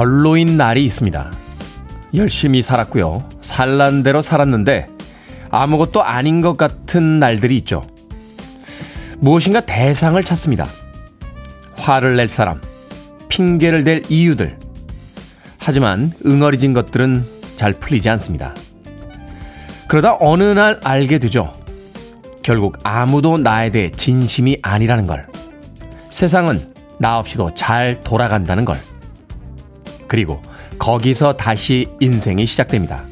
참 별로인 날이 있습니다. 열심히 살았고요. 살란 대로 살았는데 아무것도 아닌 것 같은 날들이 있죠. 무엇인가 대상을 찾습니다. 화를 낼 사람, 핑계를 댈 이유들. 하지만 응어리진 것들은 잘 풀리지 않습니다. 그러다 어느 날 알게 되죠. 결국 아무도 나에 대해 진심이 아니라는 걸. 세상은 나 없이도 잘 돌아간다는 걸. 그리고 거기서 다시 인생이 시작됩니다.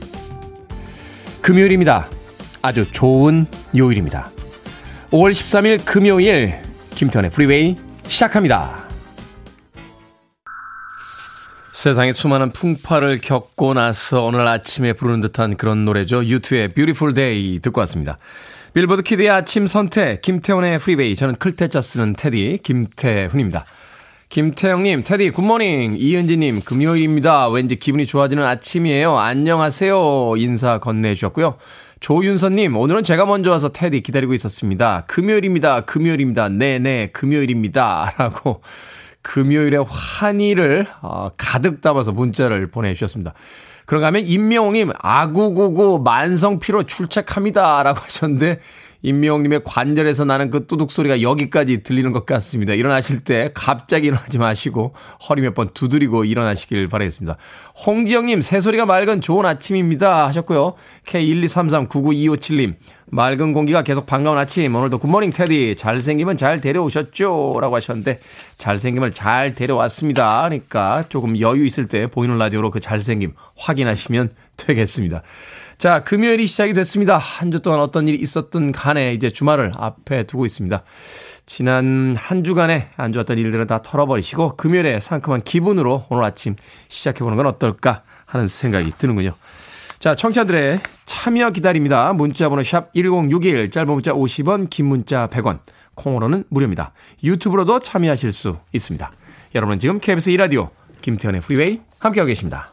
금요일입니다. 아주 좋은 요일입니다. 5월 13일 금요일 김태현의 프리웨이 시작합니다. 세상에 수많은 풍파를 겪고 나서 오늘 아침에 부르는 듯한 그런 노래죠. 유투의 Beautiful Day 듣고 왔습니다. 빌보드 kid의 아침 선택 김태훈의 프리웨이 저는 클 태 자 쓰는 테디 김태훈입니다. 김태영님, 테디, good morning. 이은지님, 금요일입니다. 왠지 기분이 좋아지는 아침이에요. 안녕하세요. 인사 건네주셨고요. 조윤선님, 오늘은 제가 먼저 와서 테디 기다리고 있었습니다. 금요일입니다. 금요일입니다. 네네, 금요일입니다. 라고 금요일의 환희를 어, 가득 담아서 문자를 보내주셨습니다. 그런가 하면 임명웅님, 아구구구 만성피로 출첵합니다. 라고 하셨는데, 임미영님의 관절에서 나는 그 뚜둑 소리가 여기까지 들리는 것 같습니다. 일어나실 때 갑자기 일어나지 마시고 허리 몇 번 두드리고 일어나시길 바라겠습니다. 홍지영님, 새소리가 맑은 좋은 아침입니다. 하셨고요. K123399257님, 맑은 공기가 계속 반가운 아침. 오늘도 굿모닝 테디. 잘생김은 잘 데려오셨죠? 라고 하셨는데, 잘생김을 잘 데려왔습니다. 그러니까 조금 여유 있을 때 보이는 라디오로 그 잘생김 확인하시면 되겠습니다. 자, 금요일이 시작이 됐습니다. 한 주 동안 어떤 일이 있었든 간에 이제 주말을 앞에 두고 있습니다. 지난 한 주간에 안 좋았던 일들은 다 털어버리시고 금요일에 상큼한 기분으로 오늘 아침 시작해보는 건 어떨까 하는 생각이 드는군요. 자, 청취자들의 참여 기다립니다. 문자번호 샵 1061, 짧은 문자 50원, 긴 문자 100원, 콩으로는 무료입니다. 유튜브로도 참여하실 수 있습니다. 여러분은 지금 KBS 2라디오 김태현의 프리웨이 함께하고 계십니다.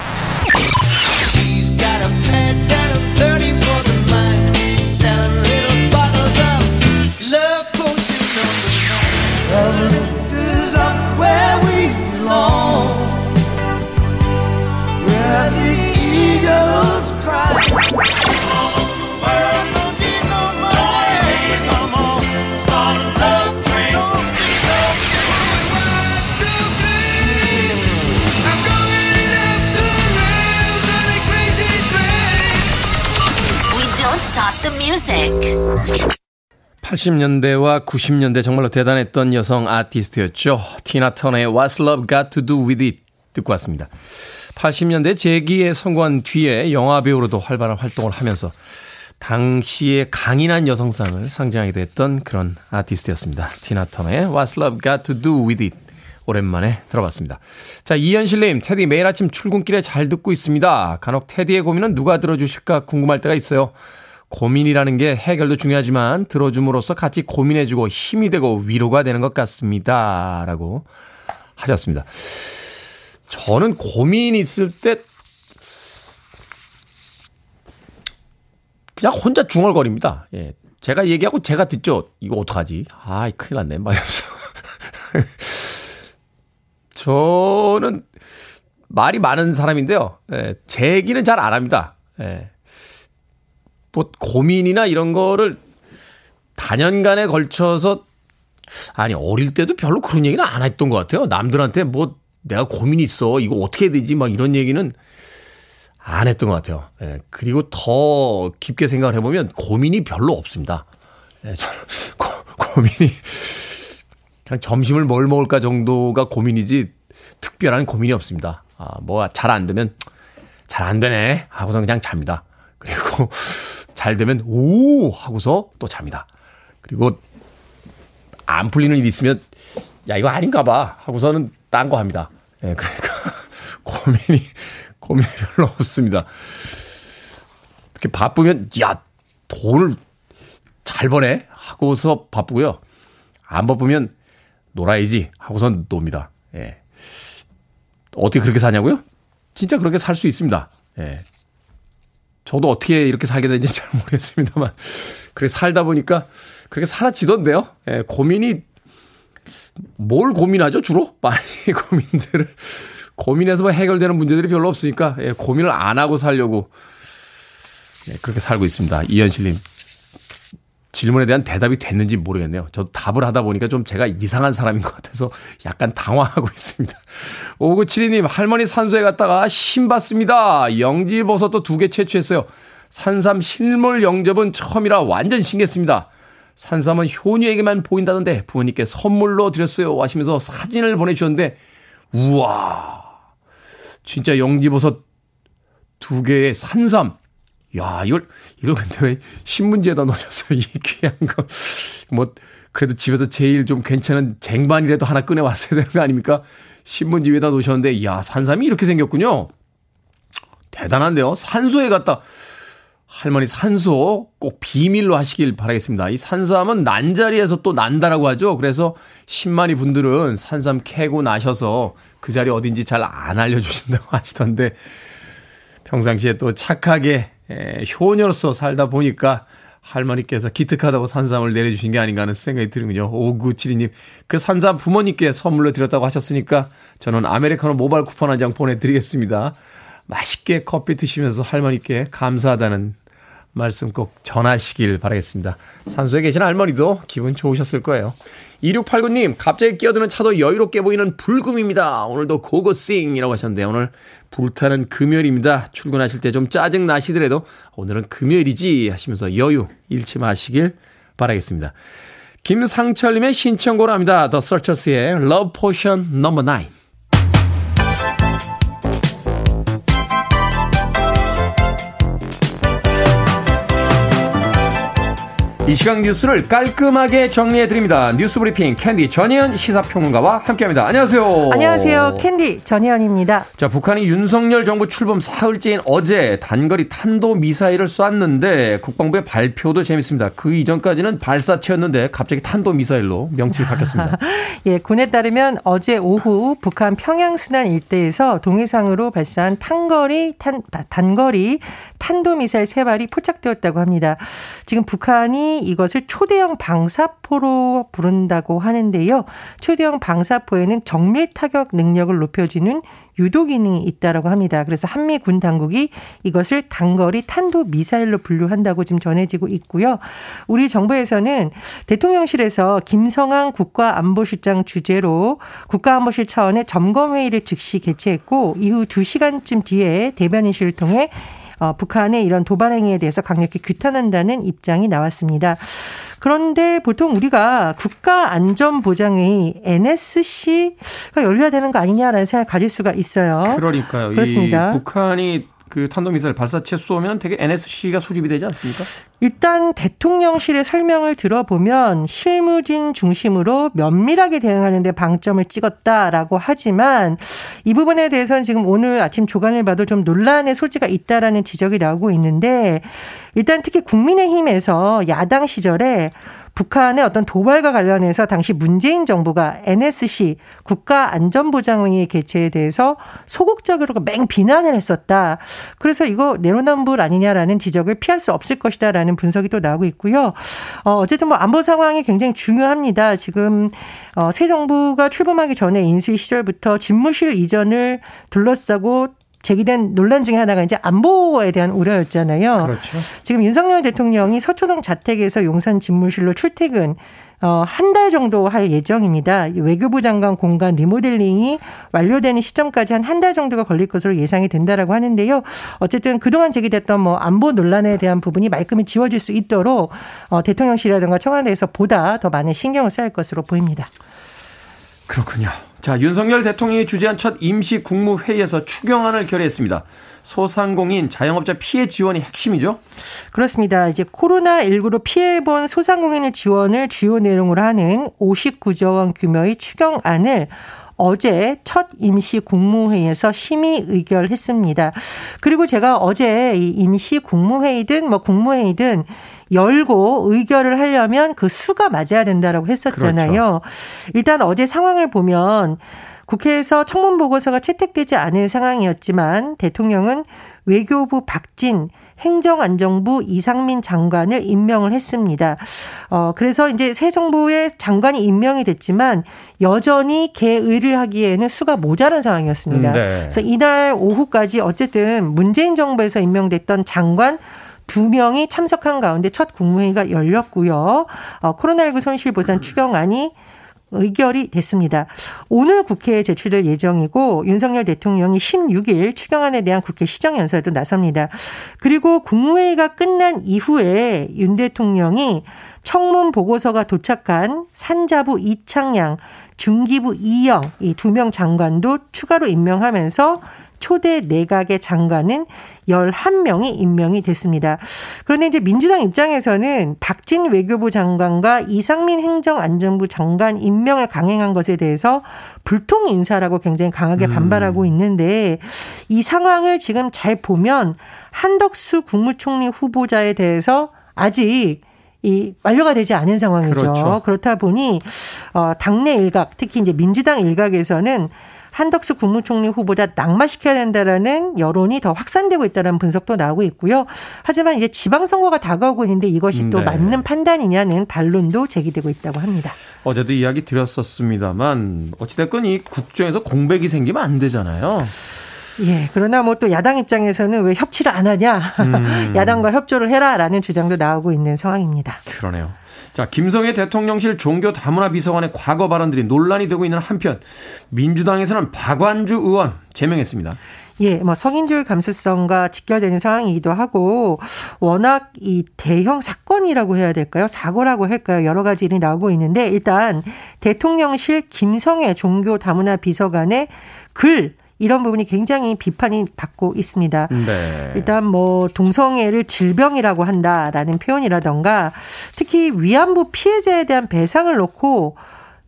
80년대와 90년대 정말로 대단했던 여성 아티스트였죠. 티나 터너의 What's Love Got to Do With It 듣고 왔습니다. 80년대 재기에 성공한 뒤에 영화배우로도 활발한 활동을 하면서 당시의 강인한 여성상을 상징하기도 했던 그런 아티스트였습니다. 티나 터너의 What's Love Got to Do With It 오랜만에 들어봤습니다. 자, 이현실님, 테디 매일 아침 출근길에 잘 듣고 있습니다. 간혹 테디의 고민은 누가 들어주실까 궁금할 때가 있어요. 고민이라는 게 해결도 중요하지만 들어줌으로써 같이 고민해주고 힘이 되고 위로가 되는 것 같습니다. 라고 하셨습니다. 저는 고민 있을 때 그냥 혼자 중얼거립니다. 예. 제가 얘기하고 제가 듣죠. 이거 어떡하지? 아, 큰일 났네. 막 이러면서. 저는 말이 많은 사람인데요. 예, 제 얘기는 잘 안 합니다. 예. 뭐 고민이나 이런 거를 다년간에 걸쳐서 아니 어릴 때도 별로 그런 얘기는 안 했던 것 같아요. 남들한테 뭐 내가 고민이 있어 이거 어떻게 해야 되지 막 이런 얘기는 안 했던 것 같아요. 예, 그리고 더 깊게 생각을 해보면 고민이 별로 없습니다. 예, 저는 고, 고민이 그냥 점심을 뭘 먹을까 정도가 고민이지 특별한 고민이 없습니다. 아, 뭐 잘 안 되면 잘 안 되네 하고서 그냥 잡니다. 그리고 잘 되면 오 하고서 또 잡니다. 그리고 안 풀리는 일이 있으면 야 이거 아닌가 봐 하고서는 딴 거 합니다. 예, 그러니까 고민이 고민이 별로 없습니다. 특히 바쁘면 야 돈을 잘 버네 하고서 바쁘고요. 안 바쁘면 놀아야지 하고선 놉니다. 예. 어떻게 그렇게 사냐고요? 진짜 그렇게 살 수 있습니다. 예. 저도 어떻게 이렇게 살게 되는지 잘 모르겠습니다만 그렇게 살다 보니까 그렇게 사라지던데요. 예, 고민이 뭘 고민하죠, 주로? 많이 고민들을. 고민해서 뭐 해결되는 문제들이 별로 없으니까, 예, 고민을 안 하고 살려고, 예, 그렇게 살고 있습니다. 이현실님. 질문에 대한 대답이 됐는지 모르겠네요. 저도 답을 하다 보니까 좀 제가 이상한 사람인 것 같아서 약간 당황하고 있습니다. 5972님, 할머니 산소에 갔다가 신봤습니다. 영지버섯도 두 개 채취했어요. 산삼 실물 영접은 처음이라 완전 신기했습니다. 산삼은 효녀에게만 보인다던데 부모님께 선물로 드렸어요. 하시면서 사진을 보내주셨는데, 우와. 진짜 영지버섯 두 개의 산삼. 야, 이걸, 이걸 근데 왜 신문지에다 놓으셨어요? 이 귀한 거. 뭐, 그래도 집에서 제일 좀 괜찮은 쟁반이라도 하나 꺼내왔어야 되는 거 아닙니까? 신문지 위에다 놓으셨는데, 야, 산삼이 이렇게 생겼군요. 대단한데요? 산소에 갔다. 할머니 산소 꼭 비밀로 하시길 바라겠습니다. 이 산삼은 난 자리에서 또 난다라고 하죠. 그래서 신만이 분들은 산삼 캐고 나셔서 그 자리 어딘지 잘 안 알려주신다고 하시던데 평상시에 또 착하게 에, 효녀로서 살다 보니까 할머니께서 기특하다고 산삼을 내려주신 게 아닌가 하는 생각이 드는군요. 5972님. 그 산삼 부모님께 선물로 드렸다고 하셨으니까 저는 아메리카노 모바일 쿠폰 한 장 보내드리겠습니다. 맛있게 커피 드시면서 할머니께 감사하다는 말씀 꼭 전하시길 바라겠습니다. 산소에 계신 할머니도 기분 좋으셨을 거예요. 2689님, 갑자기 끼어드는 차도 여유롭게 보이는 불금입니다. 오늘도 고고싱이라고 하셨는데, 오늘 불타는 금요일입니다. 출근하실 때 좀 짜증 나시더라도, 오늘은 금요일이지 하시면서 여유 잃지 마시길 바라겠습니다. 김상철님의 신청곡을 합니다. The Searchers의 Love Potion No. 9. 이 시각 뉴스를 깔끔하게 정리해 드립니다. 뉴스 브리핑 캔디 전희연 시사평론가와 함께합니다. 안녕하세요. 안녕하세요. 캔디 전희연입니다. 자, 북한이 윤석열 정부 출범 사흘째인 어제 단거리 탄도 미사일을 쐈는데 국방부의 발표도 재밌습니다. 그 이전까지는 발사체였는데 갑자기 탄도 미사일로 명칭이 바뀌었습니다. 예, 군에 따르면 어제 오후 북한 평양 순안 일대에서 동해상으로 발사한 탄거리 탄 단거리 탄도 미사일 세 발이 포착되었다고 합니다. 지금 북한이 이것을 초대형 방사포로 부른다고 하는데요. 초대형 방사포에는 정밀 타격 능력을 높여주는 유도 기능이 있다라고 합니다. 그래서 한미 군 당국이 이것을 단거리 탄도 미사일로 분류한다고 지금 전해지고 있고요. 우리 정부에서는 대통령실에서 김성한 국가안보실장 주재로 국가안보실 차원의 점검 회의를 즉시 개최했고 이후 2시간쯤 뒤에 대변인실을 통해 어, 북한의 이런 도발 행위에 대해서 강력히 규탄한다는 입장이 나왔습니다. 그런데 보통 우리가 국가안전보장회의 NSC가 열려야 되는 거 아니냐라는 생각을 가질 수가 있어요. 그러니까요. 그렇습니다. 북한이 그 탄도미사일 발사체 쏘면 되게 NSC가 수집이 되지 않습니까? 일단 대통령실의 설명을 들어보면 실무진 중심으로 면밀하게 대응하는 데 방점을 찍었다라고 하지만 이 부분에 대해서는 지금 오늘 아침 조간을 봐도 좀 논란의 소지가 있다라는 지적이 나오고 있는데 일단 특히 국민의힘에서 야당 시절에 북한의 어떤 도발과 관련해서 당시 문재인 정부가 NSC 국가안전보장회의 개최에 대해서 소극적으로 맹 비난을 했었다. 그래서 이거 내로남불 아니냐라는 지적을 피할 수 없을 것이다라는 분석이 또 나오고 있고요. 어, 어쨌든 뭐 안보 상황이 굉장히 중요합니다. 지금 어, 새 정부가 출범하기 전에 인수위 시절부터 집무실 이전을 둘러싸고 제기된 논란 중에 하나가 이제 안보에 대한 우려였잖아요. 그렇죠. 지금 윤석열 대통령이 서초동 자택에서 용산 집무실로 출퇴근 어, 한 달 정도 할 예정입니다. 외교부 장관 공간 리모델링이 완료되는 시점까지 한 한 달 정도가 걸릴 것으로 예상이 된다라고 하는데요. 어쨌든 그동안 제기됐던 뭐 안보 논란에 대한 부분이 말끔히 지워질 수 있도록 어, 대통령실이라든가 청와대에서 보다 더 많은 신경을 써야 할 것으로 보입니다. 그렇군요. 자, 윤석열 대통령이 주재한 첫 임시 국무회의에서 추경안을 결의했습니다. 소상공인 자영업자 피해 지원이 핵심이죠? 그렇습니다. 이제 코로나19로 피해본 소상공인을 지원을 주요 내용으로 하는 59조 원 규모의 추경안을 어제 첫 임시 국무회의에서 심의 의결했습니다. 그리고 제가 어제 이 임시 국무회의든 뭐 국무회의든 열고 의결을 하려면 그 수가 맞아야 된다라고 했었잖아요. 그렇죠. 일단 어제 상황을 보면 국회에서 청문 보고서가 채택되지 않은 상황이었지만 대통령은 외교부 박진 행정안정부 이상민 장관을 임명을 했습니다. 어, 그래서 이제 새 정부의 장관이 임명이 됐지만 여전히 개의를 하기에는 수가 모자란 상황이었습니다. 음, 네. 그래서 이날 오후까지 어쨌든 문재인 정부에서 임명됐던 장관 두 명이 참석한 가운데 첫 국무회의가 열렸고요. 어, 코로나19 손실보상 추경안이 의결이 됐습니다. 오늘 국회에 제출될 예정이고 윤석열 대통령이 16일 추경안에 대한 국회 시정연설도 나섭니다. 그리고 국무회의가 끝난 이후에 윤 대통령이 청문 보고서가 도착한 산자부 이창양, 중기부 이영 이 두 명 장관도 추가로 임명하면서 초대 내각의 장관은 11명이 임명이 됐습니다. 그런데 이제 민주당 입장에서는 박진 외교부 장관과 이상민 행정안전부 장관 임명을 강행한 것에 대해서 불통 인사라고 굉장히 강하게 반발하고 있는데 이 상황을 지금 잘 보면 한덕수 국무총리 후보자에 대해서 아직 이 완료가 되지 않은 상황이죠. 그렇죠. 그렇다 보니 어 당내 일각 특히 이제 민주당 일각에서는 한덕수 국무총리 후보자 낙마시켜야 된다라는 여론이 더 확산되고 있다는 분석도 나오고 있고요. 하지만 이제 지방선거가 다가오고 있는데 이것이 또 네. 맞는 판단이냐는 반론도 제기되고 있다고 합니다. 어제도 이야기 드렸었습니다만 어찌됐건 이 국정에서 공백이 생기면 안 되잖아요. 예. 그러나 뭐 또 야당 입장에서는 왜 협치를 안 하냐. 음. 야당과 협조를 해라라는 주장도 나오고 있는 상황입니다. 그러네요. 자, 김성애 대통령실 종교 다문화 비서관의 과거 발언들이 논란이 되고 있는 한편 민주당에서는 박완주 의원 제명했습니다. 예, 뭐 성인줄 감수성과 직결되는 상황이기도 하고 워낙 이 대형 사건이라고 해야 될까요? 사고라고 할까요? 여러 가지 일이 나오고 있는데 일단 대통령실 김성애 종교 다문화 비서관의 글 이런 부분이 굉장히 비판이 받고 있습니다. 네. 일단 뭐 동성애를 질병이라고 한다라는 표현이라던가 특히 위안부 피해자에 대한 배상을 놓고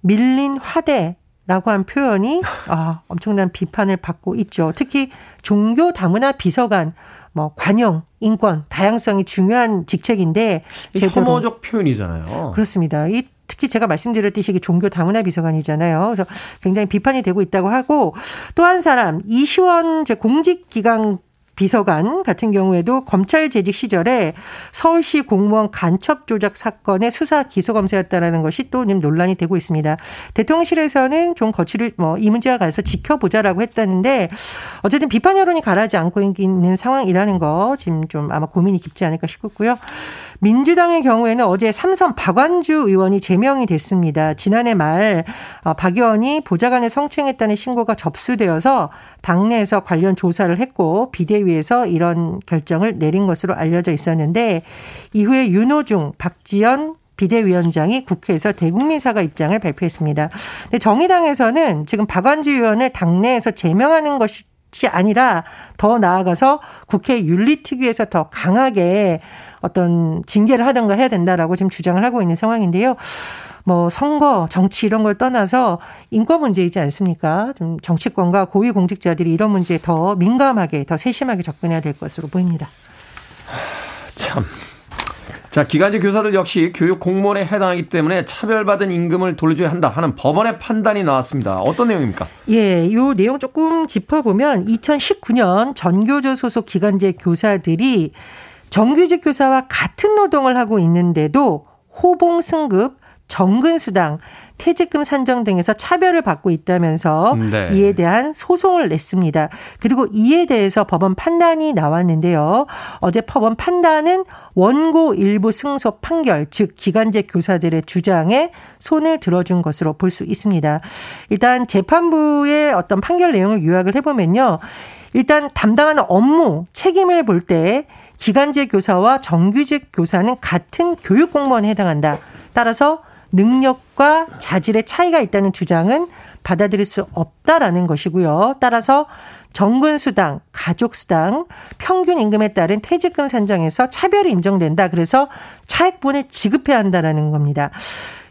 밀린 화대 라고 한 표현이 아, 엄청난 비판을 받고 있죠. 특히 종교 다문화 비서관 뭐 관용, 인권, 다양성이 중요한 직책인데 이 제대로 혐오적 표현이잖아요. 그렇습니다. 이 특히 제가 말씀드렸듯이 종교 다문화 비서관이잖아요. 그래서 굉장히 비판이 되고 있다고 하고 또 한 사람 이시원 제 공직기강 비서관 같은 경우에도 검찰 재직 시절에 서울시 공무원 간첩 조작 사건의 수사 기소 검사였다라는 것이 또 지금 논란이 되고 있습니다. 대통령실에서는 좀 거취를 뭐 이 문제가 가서 지켜보자라고 했다는데 어쨌든 비판 여론이 가라지 않고 있는 상황이라는 거 지금 좀 아마 고민이 깊지 않을까 싶고요. 민주당의 경우에는 어제 삼선 박완주 의원이 제명이 됐습니다. 지난해 말 어, 박 의원이 보좌관을 성추행했다는 신고가 접수되어서 당내에서 관련 조사를 했고 비대위에서 이런 결정을 내린 것으로 알려져 있었는데 이후에 윤호중, 박지연 비대위원장이 국회에서 대국민 사과 입장을 발표했습니다. 근데 정의당에서는 지금 박완주 의원을 당내에서 제명하는 것이 이 아니라 더 나아가서 국회 윤리특위에서 더 강하게 어떤 징계를 하던가 해야 된다라고 지금 주장을 하고 있는 상황인데요. 뭐 선거, 정치 이런 걸 떠나서 인권 문제이지 않습니까? 좀 정치권과 고위 공직자들이 이런 문제에 더 민감하게, 더 세심하게 접근해야 될 것으로 보입니다. 참. 자, 기간제 교사들 역시 교육 공무원에 해당하기 때문에 차별받은 임금을 돌려줘야 한다 하는 법원의 판단이 나왔습니다. 어떤 내용입니까? 예, 요 내용 조금 짚어보면 2019년 전교조 소속 기간제 교사들이 정규직 교사와 같은 노동을 하고 있는데도 호봉 승급, 정근 수당, 퇴직금 산정 등에서 차별을 받고 있다면서 네. 이에 대한 소송을 냈습니다. 그리고 이에 대해서 법원 판단이 나왔는데요. 어제 법원 판단은 원고 일부 승소 판결, 즉 기간제 교사들의 주장에 손을 들어준 것으로 볼 수 있습니다. 일단 재판부의 어떤 판결 내용을 요약을 해보면요. 일단 담당하는 업무, 책임을 볼 때 기간제 교사와 정규직 교사는 같은 교육 공무원에 해당한다. 따라서 능력과 자질의 차이가 있다는 주장은 받아들일 수 없다라는 것이고요. 따라서 정근수당, 가족수당, 평균 임금에 따른 퇴직금 산정에서 차별이 인정된다. 그래서 차액분을 지급해야 한다라는 겁니다.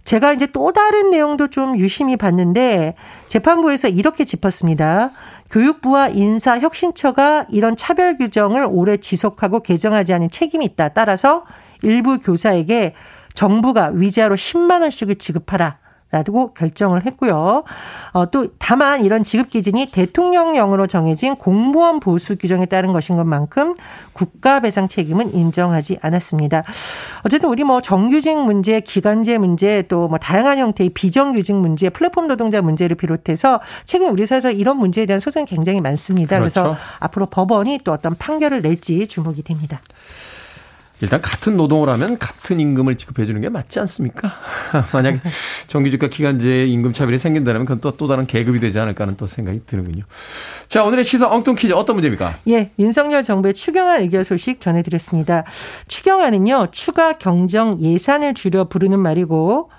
제가 이제 또 다른 내용도 좀 유심히 봤는데 재판부에서 이렇게 짚었습니다. 교육부와 인사혁신처가 이런 차별 규정을 오래 지속하고 개정하지 않은 책임이 있다. 따라서 일부 교사에게 정부가 위자료 10만 원씩을 지급하라. 라고 결정을 했고요. 어, 또 다만 이런 지급 기준이 대통령령으로 정해진 공무원 보수 규정에 따른 것인 것만큼 국가 배상 책임은 인정하지 않았습니다. 어쨌든 우리 뭐 정규직 문제, 기간제 문제 또 뭐 다양한 형태의 비정규직 문제, 플랫폼 노동자 문제를 비롯해서 최근 우리 사회에서 이런 문제에 대한 소송이 굉장히 많습니다. 그래서 그렇죠. 앞으로 법원이 또 어떤 판결을 낼지 주목이 됩니다. 일단 같은 노동을 하면 같은 임금을 지급해 주는 게 맞지 않습니까? 만약에 정규직과 기간제 임금 차별이 생긴다면 그건 또, 또 다른 계급이 되지 않을까 하는 또 생각이 드는군요. 자, 오늘의 시사 엉뚱 퀴즈 어떤 문제입니까? 예, 윤석열 정부의 추경안 의결 소식 전해드렸습니다. 추경안은요, 추가 경정 예산을 줄여 부르는 말이고,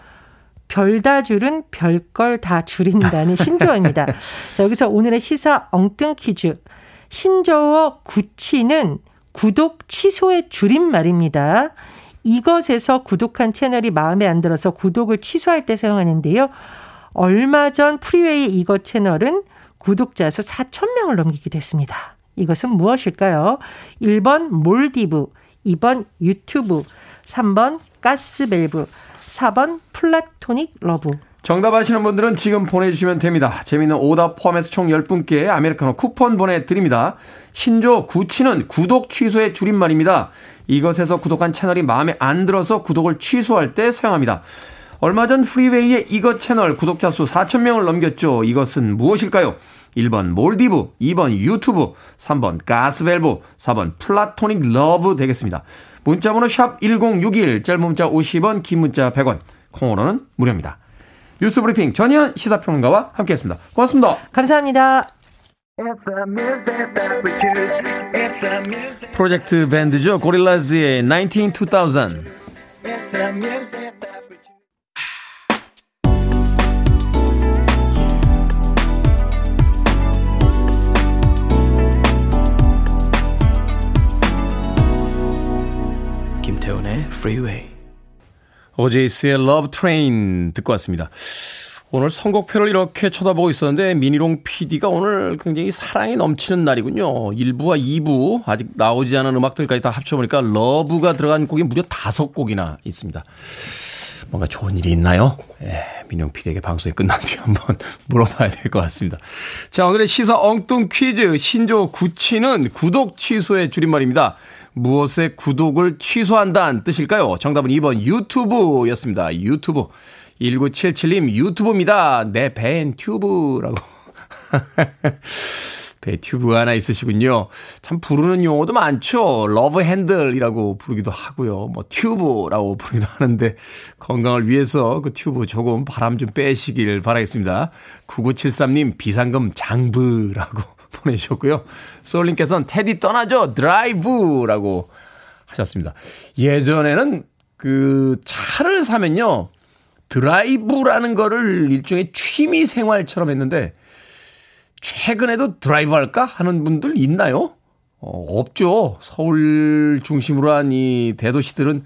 별다 줄은 별걸 다 줄인다는 신조어입니다. 자, 여기서 오늘의 시사 엉뚱 퀴즈. 신조어 구치는 구독 취소의 줄임말입니다. 이것에서 구독한 채널이 마음에 안 들어서 구독을 취소할 때 사용하는데요. 얼마 전 Freeway 이것 채널은 구독자 수 4천 명을 넘기기도 했습니다. 이것은 무엇일까요? 1번 몰디브, 2번 유튜브, 3번 가스밸브, 4번 플라토닉 러브. 정답 아시는 분들은 지금 보내주시면 됩니다. 재미있는 오답 포함해서 총 10분께 아메리카노 쿠폰 보내드립니다. 신조어 구취는 구독 취소의 줄임말입니다. 이것에서 구독한 채널이 마음에 안 들어서 구독을 취소할 때 사용합니다. 얼마 전 Freeway의 이것 채널 구독자 수 4,000명을 넘겼죠. 이것은 무엇일까요? 1번 몰디브, 2번 유튜브, 3번 가스밸브, 4번 플라토닉 러브 되겠습니다. 문자번호 샵 1061, 짧은 문자 50원, 긴 문자 100원, 콩으로는 무료입니다. 뉴스 브리핑 전희연 시사평론가와 함께했습니다. 고맙습니다. 감사합니다. 프로젝트 밴드죠. Gorillaz의 19 2000. 김태훈의 Freeway. O'Jays의 Love Train 듣고 왔습니다. 오늘 선곡표를 이렇게 쳐다보고 있었는데 민용 PD가 오늘 굉장히 사랑이 넘치는 날이군요. 1부와 2부 아직 나오지 않은 음악들까지 다 합쳐보니까 Love가 들어간 곡이 무려 다섯 곡이나 있습니다. 뭔가 좋은 일이 있나요? 예, 민용 PD에게 방송이 끝난 뒤에 한번 물어봐야 될 것 같습니다. 자, 오늘의 시사 엉뚱 퀴즈. 신조어 구취는 구독 취소의 줄임말입니다. 무엇의 구독을 취소한다는 뜻일까요? 정답은 2번 유튜브였습니다. 유튜브. 1977님 유튜브입니다. 내 배엔 튜브라고. 배 튜브가 하나 있으시군요. 참 부르는 용어도 많죠. love handle이라고 부르기도 하고요. 뭐 튜브라고 부르기도 하는데 건강을 위해서 그 튜브 조금 바람 좀 빼시길 바라겠습니다. 9973님 비상금 장부라고 보내주셨고요. 소울님께서는 테디 떠나죠. 드라이브라고 하셨습니다. 예전에는 그 차를 사면요. 드라이브라는 거를 일종의 취미 생활처럼 했는데 최근에도 드라이브 할까 하는 분들 있나요? 어, 없죠. 서울 중심으로 한 이 대도시들은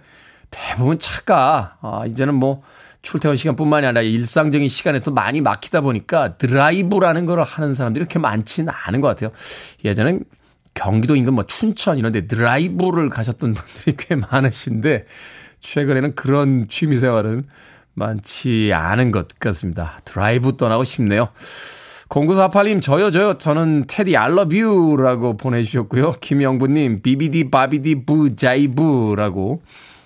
대부분 차가 아, 이제는 뭐 출퇴근 시간뿐만이 아니라 일상적인 시간에서 많이 막히다 보니까 드라이브라는 걸 하는 사람들이 그렇게 많지는 않은 것 같아요. 예전엔 경기도 인근 뭐 춘천 이런 데 드라이브를 가셨던 분들이 꽤 많으신데 최근에는 그런 취미 생활은 많지 않은 것 같습니다. 드라이브 떠나고 싶네요. 0948님, 저요, 저요. 저는 테디 I love you라고 보내주셨고요. 김영부님, 비비디 바비디 부 자이브라고.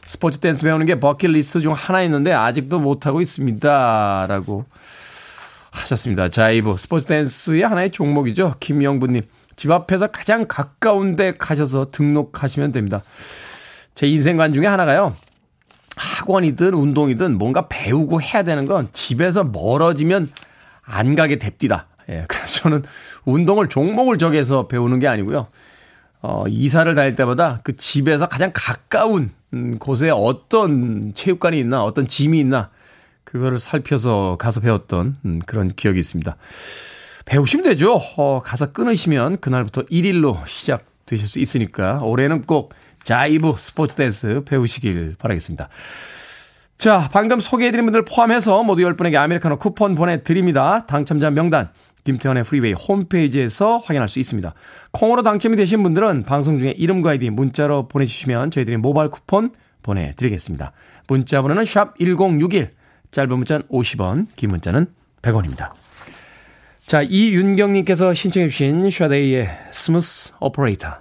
스포츠 댄스 배우는 게 버킷리스트 중 하나였는데 아직도 못하고 있습니다. 라고 하셨습니다. 자이브. 스포츠 댄스의 하나의 종목이죠. 김영부님. 집 앞에서 가장 가까운 데 가셔서 등록하시면 됩니다. 제 인생관 중에 하나가요. 학원이든 운동이든 뭔가 배우고 해야 되는 건 집에서 멀어지면 안 가게 됩디다. 예, 그래서 저는 운동을 종목을 정해서 배우는 게 아니고요. 어, 이사를 다닐 때마다 그 집에서 가장 가까운 음, 곳에 어떤 체육관이 있나, 어떤 짐이 있나, 그거를 살펴서 가서 배웠던 음, 그런 기억이 있습니다. 배우시면 되죠. 어, 가서 끊으시면 그날부터 1일로 시작되실 수 있으니까 올해는 꼭 자이브 스포츠 댄스 배우시길 바라겠습니다. 자, 방금 소개해드린 분들 포함해서 모두 10분에게 아메리카노 쿠폰 보내드립니다. 당첨자 명단, 김태훈의 Freeway 홈페이지에서 확인할 수 있습니다. 콩으로 당첨이 되신 분들은 방송 중에 이름과 아이디 문자로 보내주시면 저희들이 모바일 쿠폰 보내드리겠습니다. 문자 번호는 샵 1061, 짧은 문자는 50원, 긴 문자는 100원입니다. 자, 이윤경님께서 신청해주신 Sade의 Smooth Operator.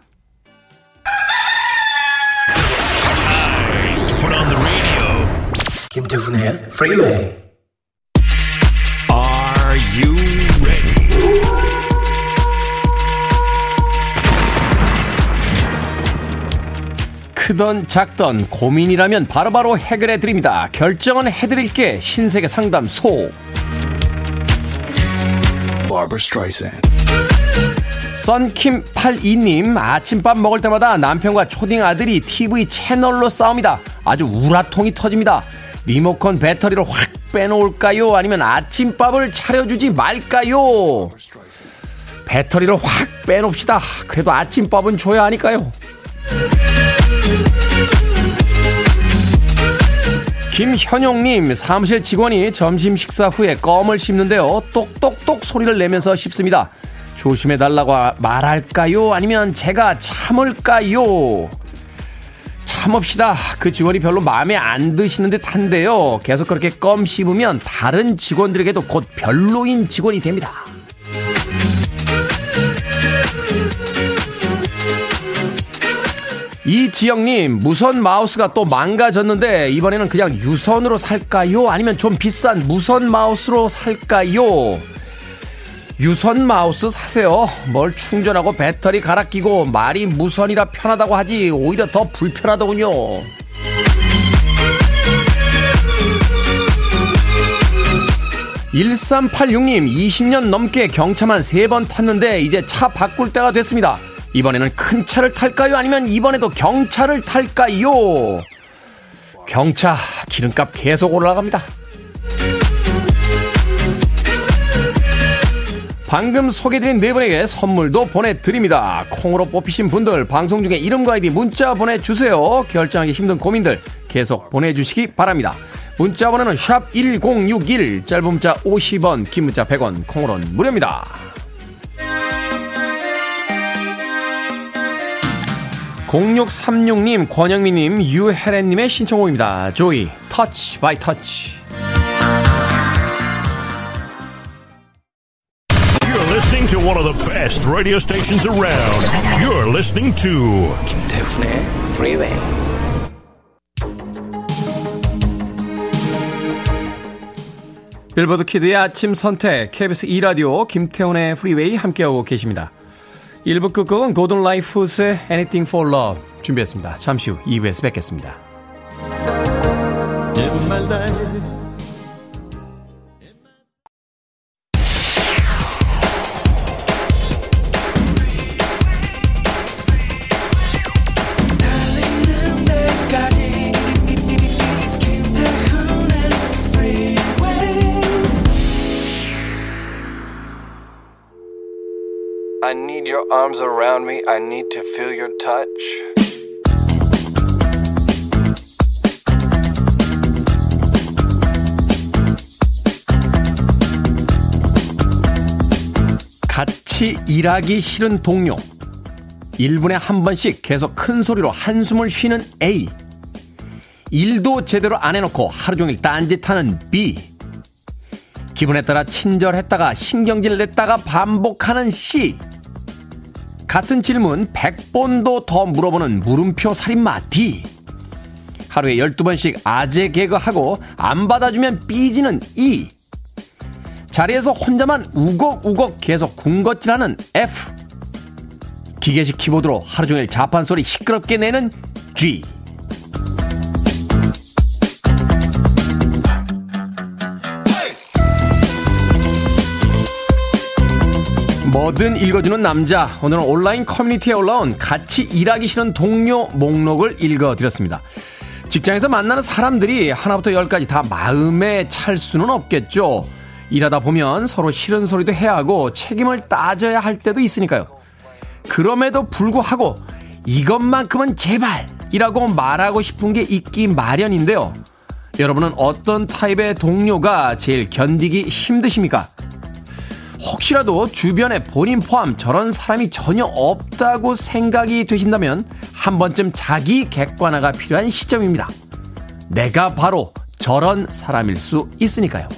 Put on the radio. 김태훈의 Freeway. Are 크던 작던 고민이라면 바로바로 해결해 드립니다. 결정은 해 드릴게 신세계 상담소. Barbara Streisand. 썬킴82님, 아침밥 먹을 때마다 남편과 초딩 아들이 TV 채널로 싸웁니다. 아주 우라통이 터집니다. 리모컨 배터리를 확 빼놓을까요? 아니면 아침밥을 차려주지 말까요? 배터리를 확 빼놓읍시다. 그래도 아침밥은 줘야 하니까요. 김현용님, 사무실 직원이 점심 식사 후에 껌을 씹는데요. 똑똑똑 소리를 내면서 씹습니다. 조심해 달라고 말할까요? 아니면 제가 참을까요? 참읍시다. 그 직원이 별로 마음에 안 드시는 듯 한데요. 계속 그렇게 껌 씹으면 다른 직원들에게도 곧 별로인 직원이 됩니다. 이지영님, 무선 마우스가 또 망가졌는데, 이번에는 그냥 유선으로 살까요? 아니면 좀 비싼 무선 마우스로 살까요? 유선 마우스 사세요. 뭘 충전하고 배터리 갈아 끼고 말이 무선이라 편하다고 하지, 오히려 더 불편하더군요. 1386님, 20년 넘게 경차만 3번 탔는데, 이제 차 바꿀 때가 됐습니다. 이번에는 큰 차를 탈까요? 아니면 이번에도 경차를 탈까요? 경차 기름값 계속 올라갑니다. 방금 소개드린 네 분에게 선물도 보내드립니다. 콩으로 뽑히신 분들 방송 중에 이름과 아이디 문자 보내주세요. 결정하기 힘든 고민들 계속 보내주시기 바랍니다. 문자 번호는 샵 1061, 짧은 문자 50원, 긴 문자 100원, 콩으로는 무료입니다. 0636님, 권영미님, 유혜래님의 신청곡입니다. Joy, Touch by Touch. You're listening to one of the best radio stations around. You're listening to 김태훈의 Freeway. Billboard Kid의 아침 선택, KBS 2 라디오, 김태훈의 Freeway 함께하고 계십니다. 1부 끝곡은 고든 라이프스의 Anything for Love 준비했습니다. 잠시 후 2부에서 뵙겠습니다. Arms around me. I need to feel your touch. 같이 일하기 싫은 동료. 1분에 한 번씩 계속 큰 소리로 한숨을 쉬는 A. 일도 제대로 안 해놓고 하루 종일 딴짓하는 B. 기분에 따라 친절했다가 신경질 냈다가 반복하는 C. 같은 질문 100번도 더 물어보는 물음표 살인마 D. 하루에 12번씩 아재 개그하고 안 받아주면 삐지는 E. 자리에서 혼자만 우걱우걱 계속 군것질하는 F. 기계식 키보드로 하루 종일 자판 소리 시끄럽게 내는 G. 뭐든 읽어주는 남자. 오늘은 온라인 커뮤니티에 올라온 같이 일하기 싫은 동료 목록을 읽어드렸습니다. 직장에서 만나는 사람들이 하나부터 열까지 다 마음에 찰 수는 없겠죠. 일하다 보면 서로 싫은 소리도 해야 하고 책임을 따져야 할 때도 있으니까요. 그럼에도 불구하고 이것만큼은 제발이라고 말하고 싶은 게 있기 마련인데요. 여러분은 어떤 타입의 동료가 제일 견디기 힘드십니까? 혹시라도 주변에 본인 포함 저런 사람이 전혀 없다고 생각이 되신다면 한 번쯤 자기 객관화가 필요한 시점입니다. 내가 바로 저런 사람일 수 있으니까요.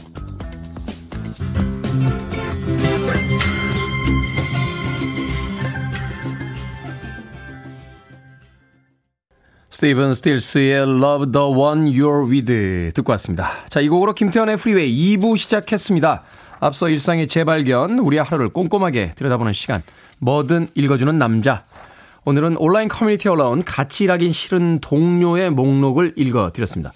Stephen Stills의 Love the One You're With 듣고 왔습니다. 자, 이 곡으로 김태훈의 Freeway 2부 시작했습니다. 앞서 일상의 재발견, 우리의 하루를 꼼꼼하게 들여다보는 시간, 뭐든 읽어주는 남자. 오늘은 온라인 커뮤니티에 올라온 같이 일하긴 싫은 동료의 목록을 읽어드렸습니다.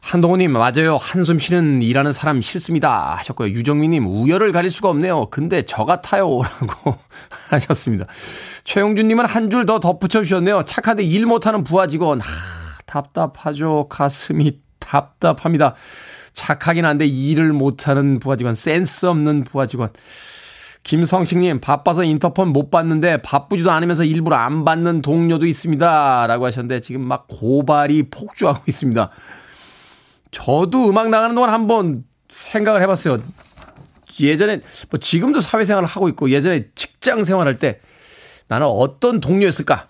한동호님, 맞아요. 한숨 쉬는 일하는 사람 싫습니다. 하셨고요. 유정민님, 우열을 가릴 수가 없네요. 근데 저 같아요. 라고 하셨습니다. 최용준님은 한 줄 더 덧붙여 주셨네요. 착한데 일 못하는 부하 직원. 하, 답답하죠. 가슴이 답답합니다. 착하긴 한데 일을 못하는 부하 직원. 센스 없는 부하 직원. 김성식님, 바빠서 인터폰 못 받는데 바쁘지도 않으면서 일부러 안 받는 동료도 있습니다. 라고 하셨는데 지금 막 고발이 폭주하고 있습니다. 저도 음악 나가는 동안 한번 생각을 해봤어요. 예전에, 뭐 지금도 사회생활을 하고 있고 예전에 직장 생활할 때 나는 어떤 동료였을까?